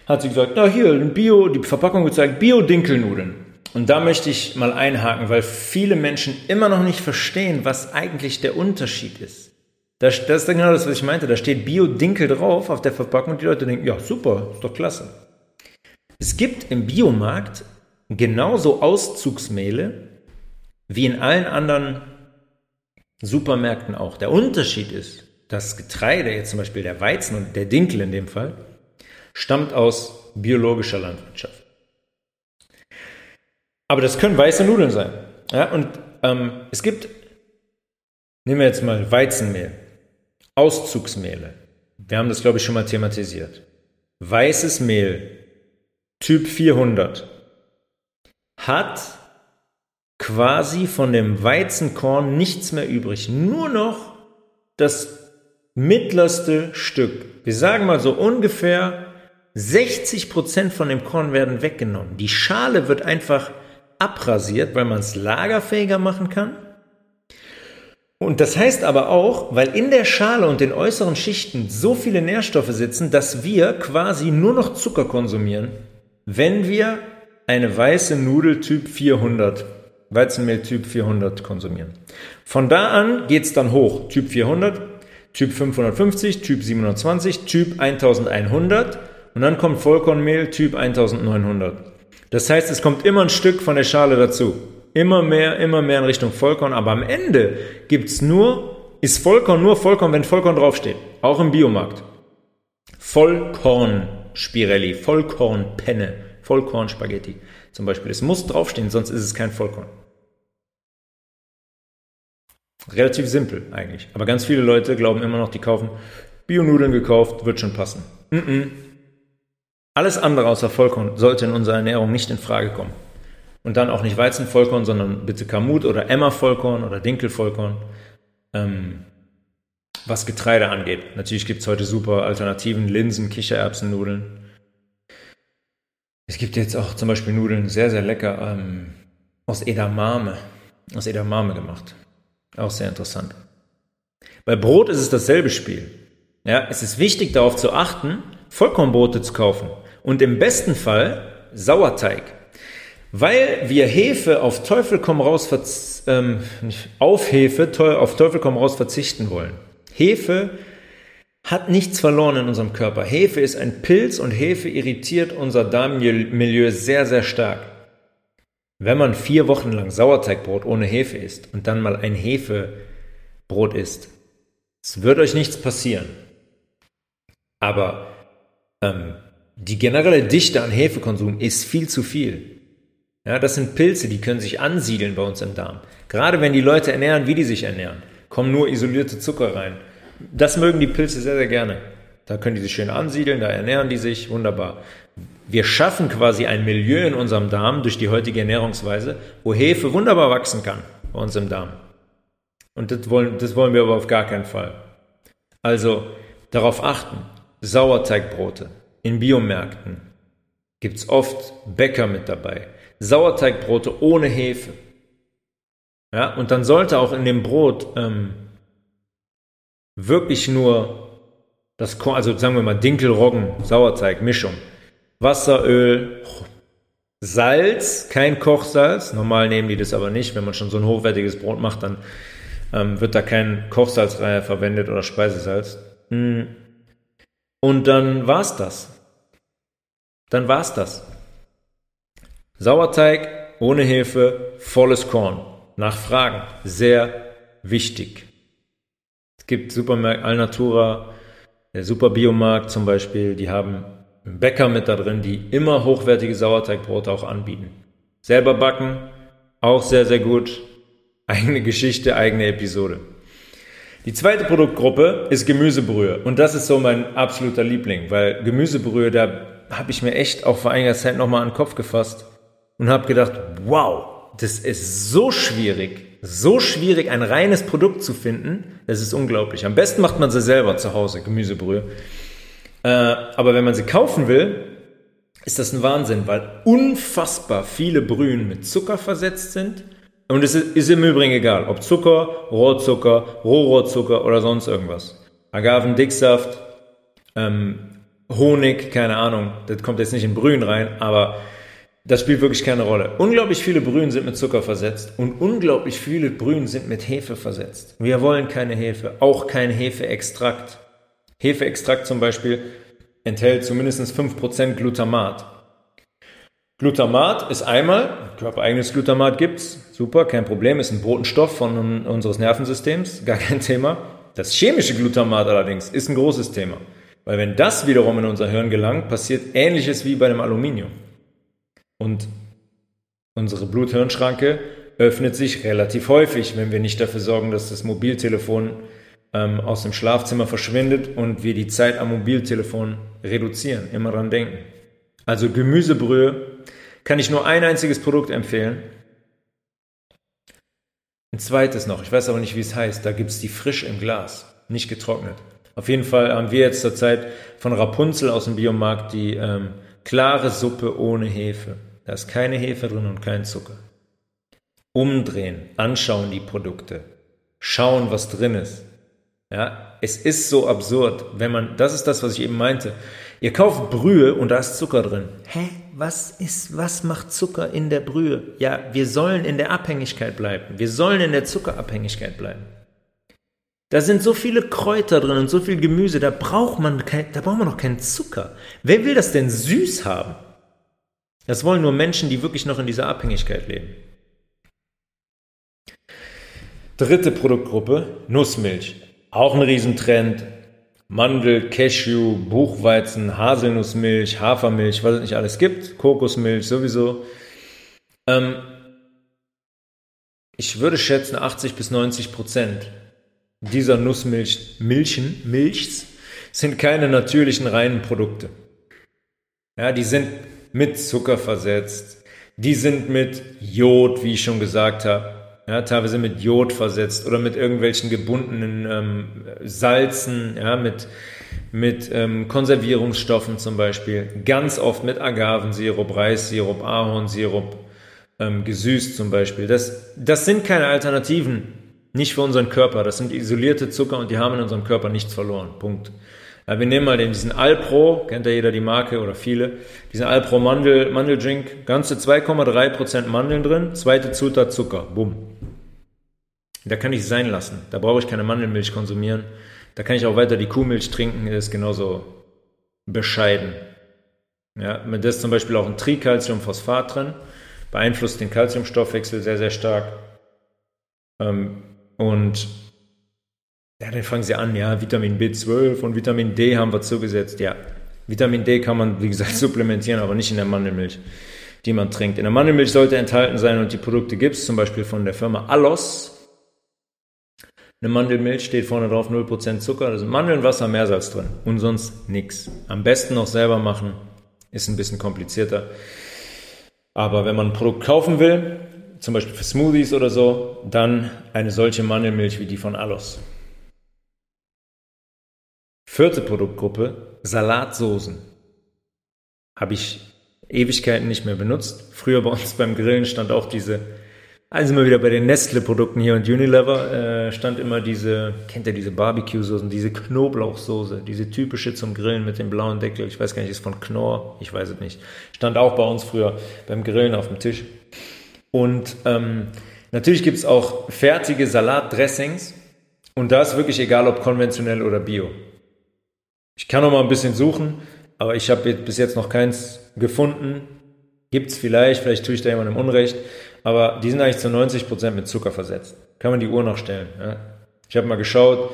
hat sie gesagt, na hier, Bio, die Verpackung gezeigt, Bio-Dinkelnudeln. Und da möchte ich mal einhaken, weil viele Menschen immer noch nicht verstehen, was eigentlich der Unterschied ist. Das, das ist genau das, was ich meinte. Da steht Bio-Dinkel drauf auf der Verpackung und die Leute denken, ja super, ist doch klasse. Es gibt im Biomarkt genauso Auszugsmehle wie in allen anderen Supermärkten auch. Der Unterschied ist, das Getreide, jetzt zum Beispiel der Weizen und der Dinkel in dem Fall, stammt aus biologischer Landwirtschaft. Aber das können weiße Nudeln sein. Ja, und ähm, es gibt, nehmen wir jetzt mal Weizenmehl, Auszugsmehle. Wir haben das, glaube ich, schon mal thematisiert. Weißes Mehl, Typ 400, hat quasi von dem Weizenkorn nichts mehr übrig. Nur noch das mittlerste Stück. Wir sagen mal so ungefähr 60 Prozent von dem Korn werden weggenommen. Die Schale wird einfach abrasiert, weil man es lagerfähiger machen kann. Und das heißt aber auch, weil in der Schale und den äußeren Schichten so viele Nährstoffe sitzen, dass wir quasi nur noch Zucker konsumieren, wenn wir eine weiße Nudel Typ 400 Weizenmehl Typ 400 konsumieren. Von da an geht es dann hoch. Typ 400, Typ 550, Typ 720, Typ 1100 und dann kommt Vollkornmehl Typ 1900. Das heißt, es kommt immer ein Stück von der Schale dazu. Immer mehr, immer mehr in Richtung Vollkorn, aber am Ende gibt's nur, ist Vollkorn nur Vollkorn, wenn Vollkorn draufsteht. Auch im Biomarkt. Vollkorn Spirelli, Vollkorn Penne, Vollkorn Spaghetti zum Beispiel. Es muss draufstehen, sonst ist es kein Vollkorn. Relativ simpel eigentlich. Aber ganz viele Leute glauben immer noch, die kaufen Bio-Nudeln gekauft, wird schon passen. Mm -mm. Alles andere außer Vollkorn sollte in unserer Ernährung nicht in Frage kommen. Und dann auch nicht Weizenvollkorn, sondern bitte Kamut oder Emma-Vollkorn oder Dinkelvollkorn. Ähm, was Getreide angeht. Natürlich gibt es heute super Alternativen, Linsen, Kichererbsennudeln. Es gibt jetzt auch zum Beispiel Nudeln, sehr, sehr lecker, ähm, aus Edamame. Aus Edamame gemacht. Auch sehr interessant. Bei Brot ist es dasselbe Spiel. Ja, es ist wichtig darauf zu achten, Vollkornbrote zu kaufen und im besten Fall Sauerteig. Weil wir Hefe auf Teufel komm raus ähm, auf Hefe auf Teufel komm raus verzichten wollen. Hefe hat nichts verloren in unserem Körper. Hefe ist ein Pilz und Hefe irritiert unser Darmmilieu sehr, sehr stark. Wenn man vier Wochen lang Sauerteigbrot ohne Hefe isst und dann mal ein Hefebrot isst, es wird euch nichts passieren. Aber ähm, die generelle Dichte an Hefekonsum ist viel zu viel. Ja, das sind Pilze, die können sich ansiedeln bei uns im Darm. Gerade wenn die Leute ernähren, wie die sich ernähren, kommen nur isolierte Zucker rein. Das mögen die Pilze sehr, sehr gerne. Da können die sich schön ansiedeln, da ernähren die sich, wunderbar. Wir schaffen quasi ein Milieu in unserem Darm durch die heutige Ernährungsweise, wo Hefe wunderbar wachsen kann bei uns im Darm. Und das wollen, das wollen wir aber auf gar keinen Fall. Also darauf achten, Sauerteigbrote in Biomärkten gibt es oft Bäcker mit dabei. Sauerteigbrote ohne Hefe. Ja, und dann sollte auch in dem Brot ähm, wirklich nur das, also sagen wir mal Dinkel, Roggen, Sauerteig, Mischung Wasseröl, Salz, kein Kochsalz. Normal nehmen die das aber nicht. Wenn man schon so ein hochwertiges Brot macht, dann ähm, wird da kein Kochsalz verwendet oder Speisesalz. Hm. Und dann war's das. Dann war's das. Sauerteig ohne Hefe, volles Korn. Nach Fragen. Sehr wichtig. Es gibt Supermärkte, Alnatura, der Superbiomarkt zum Beispiel, die haben einen Bäcker mit da drin, die immer hochwertige Sauerteigbrote auch anbieten. Selber backen, auch sehr, sehr gut. Eigene Geschichte, eigene Episode. Die zweite Produktgruppe ist Gemüsebrühe. Und das ist so mein absoluter Liebling, weil Gemüsebrühe, da habe ich mir echt auch vor einiger Zeit nochmal an den Kopf gefasst und habe gedacht, wow, das ist so schwierig, so schwierig, ein reines Produkt zu finden. Das ist unglaublich. Am besten macht man sie selber zu Hause, Gemüsebrühe. Äh, aber wenn man sie kaufen will, ist das ein Wahnsinn, weil unfassbar viele Brühen mit Zucker versetzt sind und es ist, ist im Übrigen egal, ob Zucker, Rohrzucker, Rohrohrzucker oder sonst irgendwas. Agavendicksaft, ähm, Honig, keine Ahnung, das kommt jetzt nicht in Brühen rein, aber das spielt wirklich keine Rolle. Unglaublich viele Brühen sind mit Zucker versetzt und unglaublich viele Brühen sind mit Hefe versetzt. Wir wollen keine Hefe, auch kein Hefeextrakt. Hefeextrakt zum Beispiel enthält zumindest 5% Glutamat. Glutamat ist einmal, körpereigenes Glutamat gibt's, super, kein Problem, ist ein Botenstoff von unseres Nervensystems, gar kein Thema. Das chemische Glutamat allerdings ist ein großes Thema, weil wenn das wiederum in unser Hirn gelangt, passiert ähnliches wie bei dem Aluminium. Und unsere Blut-Hirn-Schranke öffnet sich relativ häufig, wenn wir nicht dafür sorgen, dass das Mobiltelefon ähm, aus dem Schlafzimmer verschwindet und wir die Zeit am Mobiltelefon reduzieren. Immer dran denken. Also Gemüsebrühe kann ich nur ein einziges Produkt empfehlen. Ein zweites noch, ich weiß aber nicht, wie es heißt. Da gibt es die frisch im Glas, nicht getrocknet. Auf jeden Fall haben wir jetzt zur Zeit von Rapunzel aus dem Biomarkt die ähm, klare Suppe ohne Hefe. Da ist keine Hefe drin und kein Zucker. Umdrehen, anschauen die Produkte, schauen, was drin ist. Ja, es ist so absurd, wenn man, das ist das, was ich eben meinte. Ihr kauft Brühe und da ist Zucker drin. Hä? Was ist, was macht Zucker in der Brühe? Ja, wir sollen in der Abhängigkeit bleiben. Wir sollen in der Zuckerabhängigkeit bleiben. Da sind so viele Kräuter drin und so viel Gemüse, da braucht man kein, da braucht man noch keinen Zucker. Wer will das denn süß haben? Das wollen nur Menschen, die wirklich noch in dieser Abhängigkeit leben. Dritte Produktgruppe, Nussmilch. Auch ein Riesentrend. Mandel, Cashew, Buchweizen, Haselnussmilch, Hafermilch, was es nicht alles gibt, Kokosmilch sowieso. Ähm, ich würde schätzen, 80 bis 90 Prozent dieser Nussmilch, Milchen, Milchs, sind keine natürlichen reinen Produkte. Ja, die sind mit Zucker versetzt, die sind mit Jod, wie ich schon gesagt habe, ja, teilweise mit Jod versetzt oder mit irgendwelchen gebundenen ähm, Salzen, ja, mit, mit ähm, Konservierungsstoffen zum Beispiel, ganz oft mit Agavensirup, Reissirup, Ahornsirup, ähm, gesüßt zum Beispiel. Das, das sind keine Alternativen, nicht für unseren Körper. Das sind isolierte Zucker und die haben in unserem Körper nichts verloren. Punkt. Ja, wir nehmen mal den, diesen Alpro, kennt ja jeder die Marke oder viele, diesen Alpro Mandel, Mandeldrink, ganze 2,3% Mandeln drin, zweite Zutat Zucker, bumm. Da kann ich es sein lassen. Da brauche ich keine Mandelmilch konsumieren. Da kann ich auch weiter die Kuhmilch trinken, ist genauso bescheiden. Ja, da ist zum Beispiel auch ein Tricalciumphosphat drin, beeinflusst den Calciumstoffwechsel sehr, sehr stark. Ähm, und ja, dann fangen sie an, ja, Vitamin B12 und Vitamin D haben wir zugesetzt. Ja, Vitamin D kann man, wie gesagt, supplementieren, aber nicht in der Mandelmilch, die man trinkt. In der Mandelmilch sollte enthalten sein und die Produkte gibt es, zum Beispiel von der Firma Allos. Eine Mandelmilch steht vorne drauf 0% Zucker, da sind Mandeln, Wasser, Meersalz drin und sonst nichts. Am besten noch selber machen, ist ein bisschen komplizierter. Aber wenn man ein Produkt kaufen will, zum Beispiel für Smoothies oder so, dann eine solche Mandelmilch wie die von Allos. Vierte Produktgruppe, Salatsoßen. Habe ich Ewigkeiten nicht mehr benutzt. Früher bei uns beim Grillen stand auch diese, also immer wieder bei den Nestle-Produkten hier und Unilever, äh, stand immer diese, kennt ihr diese Barbecue-Soßen, diese Knoblauchsoße, diese typische zum Grillen mit dem blauen Deckel. Ich weiß gar nicht, ist von Knorr, ich weiß es nicht. Stand auch bei uns früher beim Grillen auf dem Tisch. Und ähm, natürlich gibt es auch fertige Salatdressings. Und da ist wirklich egal, ob konventionell oder bio. Ich kann noch mal ein bisschen suchen, aber ich habe bis jetzt noch keins gefunden. Gibt es vielleicht, vielleicht tue ich da jemandem Unrecht, aber die sind eigentlich zu 90% mit Zucker versetzt. Kann man die Uhr noch stellen. Ja? Ich habe mal geschaut,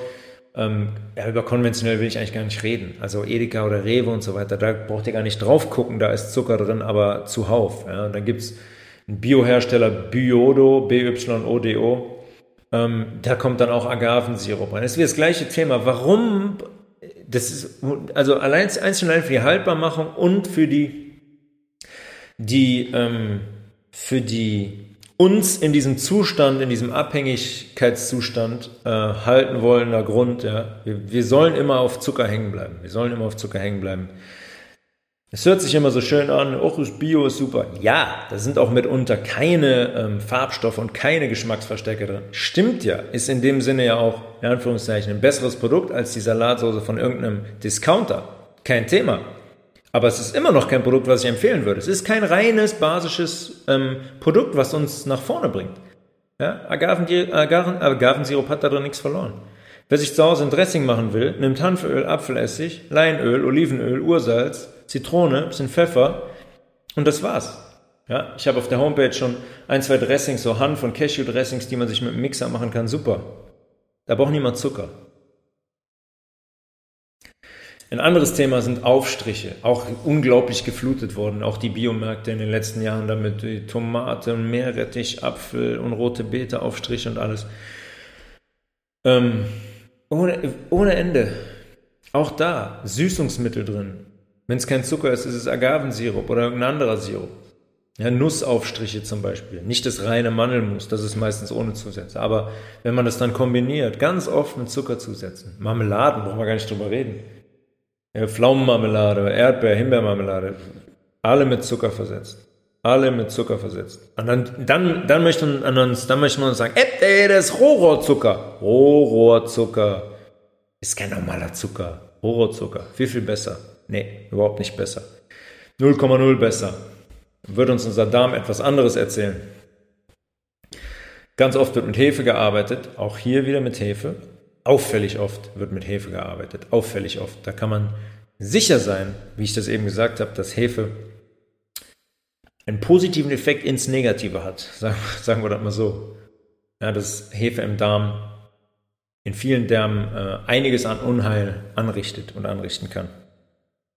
ähm, ja, über konventionell will ich eigentlich gar nicht reden. Also Edeka oder Rewe und so weiter, da braucht ihr gar nicht drauf gucken, da ist Zucker drin, aber zuhauf. Ja? Und dann gibt's einen Biohersteller Biodo, B-Y-O-D-O, ähm, da kommt dann auch Agavensirup rein. Das ist wie das gleiche Thema. Warum, das ist, also allein, einzeln für die Haltbarmachung und für die, die, ähm, für die uns in diesem Zustand, in diesem Abhängigkeitszustand äh, halten wollender Grund. Ja. Wir, wir sollen immer auf Zucker hängen bleiben. Wir sollen immer auf Zucker hängen bleiben. Es hört sich immer so schön an, oh, das Bio ist super. Ja, da sind auch mitunter keine ähm, Farbstoffe und keine Geschmacksverstärker drin. Stimmt ja, ist in dem Sinne ja auch, in Anführungszeichen, ein besseres Produkt als die Salatsoße von irgendeinem Discounter. Kein Thema. Aber es ist immer noch kein Produkt, was ich empfehlen würde. Es ist kein reines, basisches ähm, Produkt, was uns nach vorne bringt. Ja? Agaven, Agaven, Agavensirup hat da drin nichts verloren. Wer sich zu Hause ein Dressing machen will, nimmt Hanföl, Apfelessig, Leinöl, Olivenöl, Ursalz, Zitrone, bisschen Pfeffer und das war's. Ja, ich habe auf der Homepage schon ein, zwei Dressings, so Hanf- und Cashew-Dressings, die man sich mit dem Mixer machen kann. Super. Da braucht niemand Zucker. Ein anderes Thema sind Aufstriche, auch unglaublich geflutet worden, auch die Biomärkte in den letzten Jahren damit, die Tomate, Meerrettich, Apfel und rote Beete, Aufstriche und alles. Ähm, ohne, ohne Ende. Auch da Süßungsmittel drin. Wenn es kein Zucker ist, ist es Agavensirup oder irgendein anderer Sirup. Ja, Nussaufstriche zum Beispiel. Nicht das reine Mandelmus, das ist meistens ohne Zusätze. Aber wenn man das dann kombiniert, ganz oft mit Zuckerzusätzen. Marmeladen, brauchen wir gar nicht drüber reden Pflaumenmarmelade, Erdbeer, Himbeermarmelade, alle mit Zucker versetzt. Alle mit Zucker versetzt. Und dann, dann, dann möchten uns, dann möchten wir uns sagen, ey, das ist Rohrohrzucker. Rohrohrzucker. Ist kein normaler Zucker. Rohrohrzucker. Viel, viel besser. Nee, überhaupt nicht besser. 0,0 besser. Wird uns unser Darm etwas anderes erzählen. Ganz oft wird mit Hefe gearbeitet, auch hier wieder mit Hefe. Auffällig oft wird mit Hefe gearbeitet. Auffällig oft. Da kann man sicher sein, wie ich das eben gesagt habe, dass Hefe einen positiven Effekt ins Negative hat. Sagen, wir das mal so. Ja, dass Hefe im Darm in vielen Därmen äh, einiges an Unheil anrichtet und anrichten kann.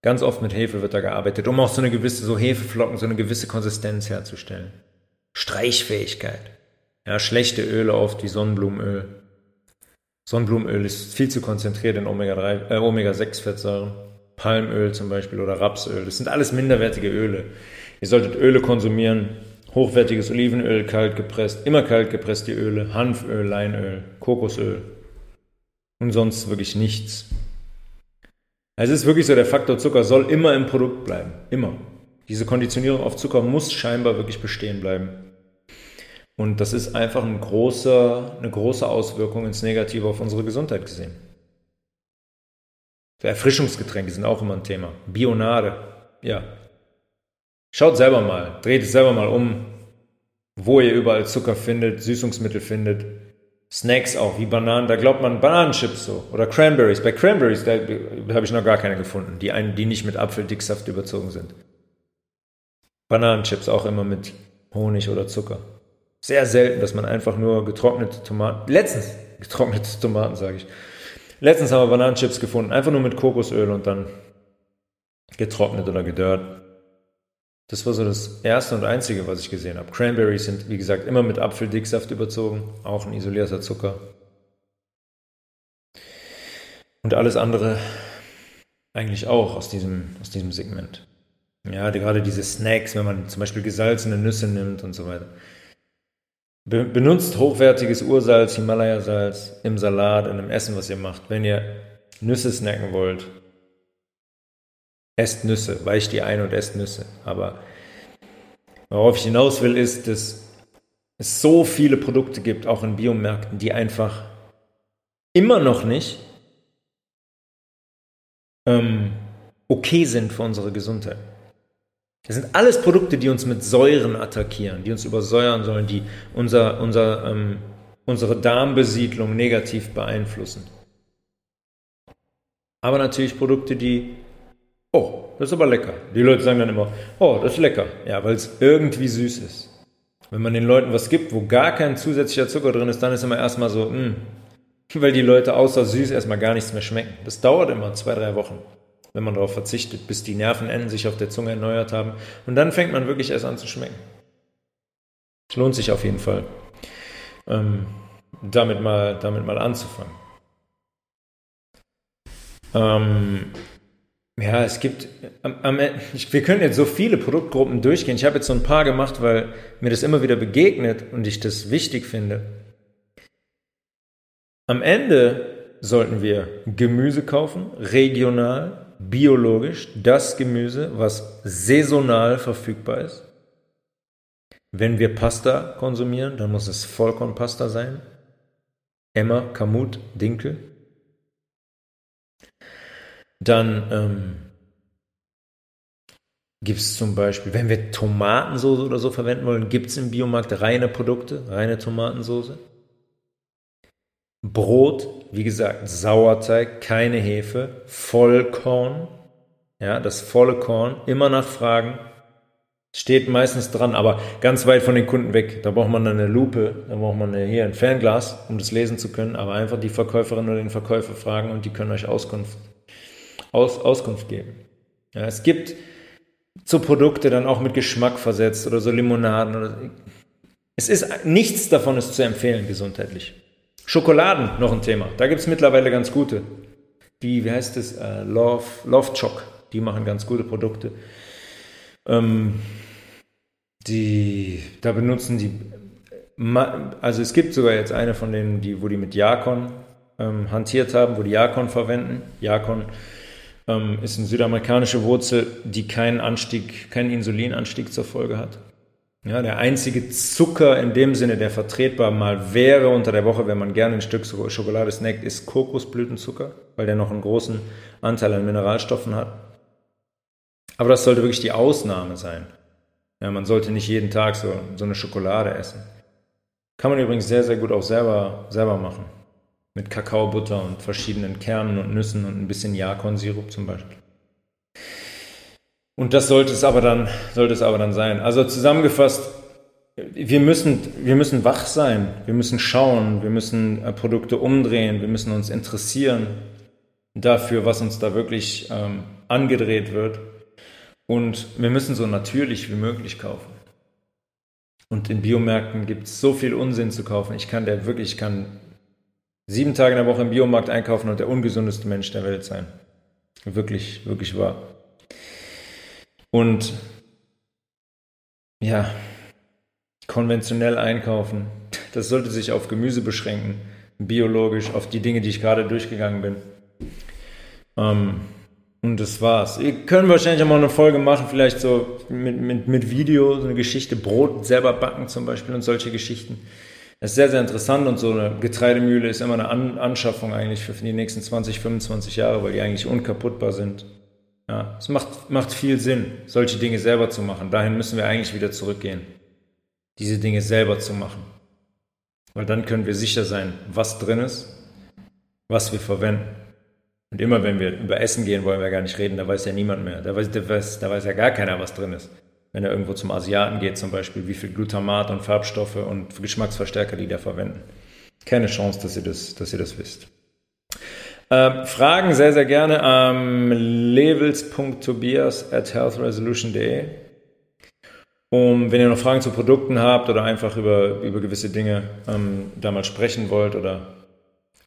Ganz oft mit Hefe wird da gearbeitet, um auch so eine gewisse, so Hefeflocken, so eine gewisse Konsistenz herzustellen. Streichfähigkeit. Ja, schlechte Öle oft wie Sonnenblumenöl Sonnenblumenöl ist viel zu konzentriert in Omega-3, äh, Omega-6-Fettsäuren. Palmöl zum Beispiel oder Rapsöl. Das sind alles minderwertige Öle. Ihr solltet Öle konsumieren. Hochwertiges Olivenöl, kalt gepresst, immer kalt gepresst die Öle, Hanföl, Leinöl, Kokosöl und sonst wirklich nichts. Also es ist wirklich so, der Faktor Zucker soll immer im Produkt bleiben. Immer. Diese Konditionierung auf Zucker muss scheinbar wirklich bestehen bleiben. Und das ist einfach ein großer, eine große Auswirkung ins Negative auf unsere Gesundheit gesehen. Erfrischungsgetränke sind auch immer ein Thema. Bionade, ja. Schaut selber mal, dreht es selber mal um, wo ihr überall Zucker findet, Süßungsmittel findet. Snacks auch, wie Bananen, da glaubt man Bananenchips so. Oder Cranberries. Bei Cranberries, da habe ich noch gar keine gefunden, die, einen, die nicht mit Apfeldicksaft überzogen sind. Bananenchips auch immer mit Honig oder Zucker. Sehr selten, dass man einfach nur getrocknete Tomaten, letztens getrocknete Tomaten, sage ich. Letztens haben wir Bananenchips gefunden, einfach nur mit Kokosöl und dann getrocknet oder gedörrt. Das war so das erste und einzige, was ich gesehen habe. Cranberries sind, wie gesagt, immer mit Apfeldicksaft überzogen, auch ein isolierter Zucker. Und alles andere eigentlich auch aus diesem, aus diesem Segment. Ja, gerade diese Snacks, wenn man zum Beispiel gesalzene Nüsse nimmt und so weiter. Be benutzt hochwertiges Ursalz, Himalaya-Salz im Salat, in dem Essen, was ihr macht. Wenn ihr Nüsse snacken wollt, esst Nüsse, weicht die ein und esst Nüsse. Aber worauf ich hinaus will, ist, dass es so viele Produkte gibt, auch in Biomärkten, die einfach immer noch nicht ähm, okay sind für unsere Gesundheit. Das sind alles Produkte, die uns mit Säuren attackieren, die uns übersäuern sollen, die unser, unser, ähm, unsere Darmbesiedlung negativ beeinflussen. Aber natürlich Produkte, die, oh, das ist aber lecker. Die Leute sagen dann immer, oh, das ist lecker. Ja, weil es irgendwie süß ist. Wenn man den Leuten was gibt, wo gar kein zusätzlicher Zucker drin ist, dann ist immer erstmal so, mh, hm, weil die Leute außer süß erstmal gar nichts mehr schmecken. Das dauert immer zwei, drei Wochen, wenn man darauf verzichtet, bis die Nervenenden sich auf der Zunge erneuert haben. Und dann fängt man wirklich erst an zu schmecken. Es lohnt sich auf jeden Fall, ähm, damit, mal, damit mal anzufangen. Ähm, ja, es gibt, am, am, wir können jetzt so viele Produktgruppen durchgehen. Ich habe jetzt so ein paar gemacht, weil mir das immer wieder begegnet und ich das wichtig finde. Am Ende sollten wir Gemüse kaufen, regional, biologisch, das Gemüse, was saisonal verfügbar ist. Wenn wir Pasta konsumieren, dann muss es Vollkornpasta sein. Emmer, Kamut, Dinkel. Dann ähm, gibt es zum Beispiel, wenn wir Tomatensoße oder so verwenden wollen, gibt es im Biomarkt reine Produkte, reine Tomatensoße. Brot, wie gesagt, Sauerteig, keine Hefe, Vollkorn, ja, das volle Korn, immer nachfragen, steht meistens dran, aber ganz weit von den Kunden weg. Da braucht man eine Lupe, da braucht man hier ein Fernglas, um das lesen zu können, aber einfach die Verkäuferin oder den Verkäufer fragen und die können euch Auskunft, Aus, Auskunft geben. Ja, es gibt so Produkte dann auch mit Geschmack versetzt oder so Limonaden oder es ist nichts davon ist zu empfehlen gesundheitlich. Schokoladen, noch ein Thema. Da gibt es mittlerweile ganz gute. Die, wie heißt es? Uh, Love, Love Choc. Die machen ganz gute Produkte. Ähm, die, da benutzen die, also es gibt sogar jetzt eine von denen, die, wo die mit Jakon ähm, hantiert haben, wo die Jakon verwenden. Jakon ähm, ist eine südamerikanische Wurzel, die keinen Anstieg, keinen Insulinanstieg zur Folge hat. Ja, der einzige Zucker in dem Sinne, der vertretbar mal wäre unter der Woche, wenn man gerne ein Stück Schokolade snackt, ist Kokosblütenzucker, weil der noch einen großen Anteil an Mineralstoffen hat. Aber das sollte wirklich die Ausnahme sein. Ja, man sollte nicht jeden Tag so, so eine Schokolade essen. Kann man übrigens sehr, sehr gut auch selber, selber machen. Mit Kakaobutter und verschiedenen Kernen und Nüssen und ein bisschen Jakonsirup zum Beispiel. Und das sollte es aber dann, sollte es aber dann sein. Also zusammengefasst, wir müssen, wir müssen wach sein, wir müssen schauen, wir müssen äh, Produkte umdrehen, wir müssen uns interessieren dafür, was uns da wirklich ähm, angedreht wird. Und wir müssen so natürlich wie möglich kaufen. Und in Biomärkten gibt es so viel Unsinn zu kaufen. Ich kann der wirklich, ich kann sieben Tage in der Woche im Biomarkt einkaufen und der ungesundeste Mensch der Welt sein. Wirklich, wirklich wahr. Und ja, konventionell einkaufen, das sollte sich auf Gemüse beschränken, biologisch, auf die Dinge, die ich gerade durchgegangen bin. Ähm, und das war's. Ihr könnt wahrscheinlich auch mal eine Folge machen, vielleicht so mit, mit, mit Video, so eine Geschichte, Brot selber backen zum Beispiel und solche Geschichten. Das ist sehr, sehr interessant und so eine Getreidemühle ist immer eine An Anschaffung eigentlich für die nächsten 20, 25 Jahre, weil die eigentlich unkaputtbar sind. Ja, es macht, macht viel Sinn, solche Dinge selber zu machen. Dahin müssen wir eigentlich wieder zurückgehen, diese Dinge selber zu machen. Weil dann können wir sicher sein, was drin ist, was wir verwenden. Und immer wenn wir über Essen gehen, wollen wir gar nicht reden, da weiß ja niemand mehr. Da weiß, da weiß, da weiß ja gar keiner, was drin ist. Wenn er irgendwo zum Asiaten geht, zum Beispiel, wie viel Glutamat und Farbstoffe und Geschmacksverstärker die da verwenden. Keine Chance, dass ihr das, dass ihr das wisst. Äh, Fragen sehr, sehr gerne am levels.tobias at healthresolution.de. Um, wenn ihr noch Fragen zu Produkten habt oder einfach über, über gewisse Dinge ähm, da mal sprechen wollt oder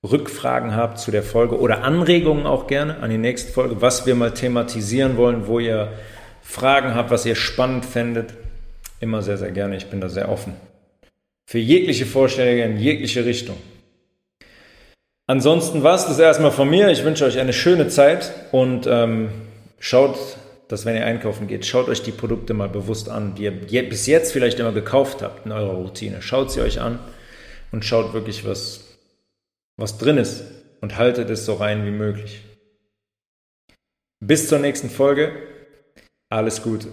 Rückfragen habt zu der Folge oder Anregungen auch gerne an die nächste Folge, was wir mal thematisieren wollen, wo ihr Fragen habt, was ihr spannend fändet, immer sehr, sehr gerne. Ich bin da sehr offen. Für jegliche Vorschläge in jegliche Richtung. Ansonsten war es das erstmal von mir. Ich wünsche euch eine schöne Zeit und ähm, schaut, dass wenn ihr einkaufen geht, schaut euch die Produkte mal bewusst an, die ihr bis jetzt vielleicht immer gekauft habt in eurer Routine. Schaut sie euch an und schaut wirklich, was, was drin ist und haltet es so rein wie möglich. Bis zur nächsten Folge. Alles Gute.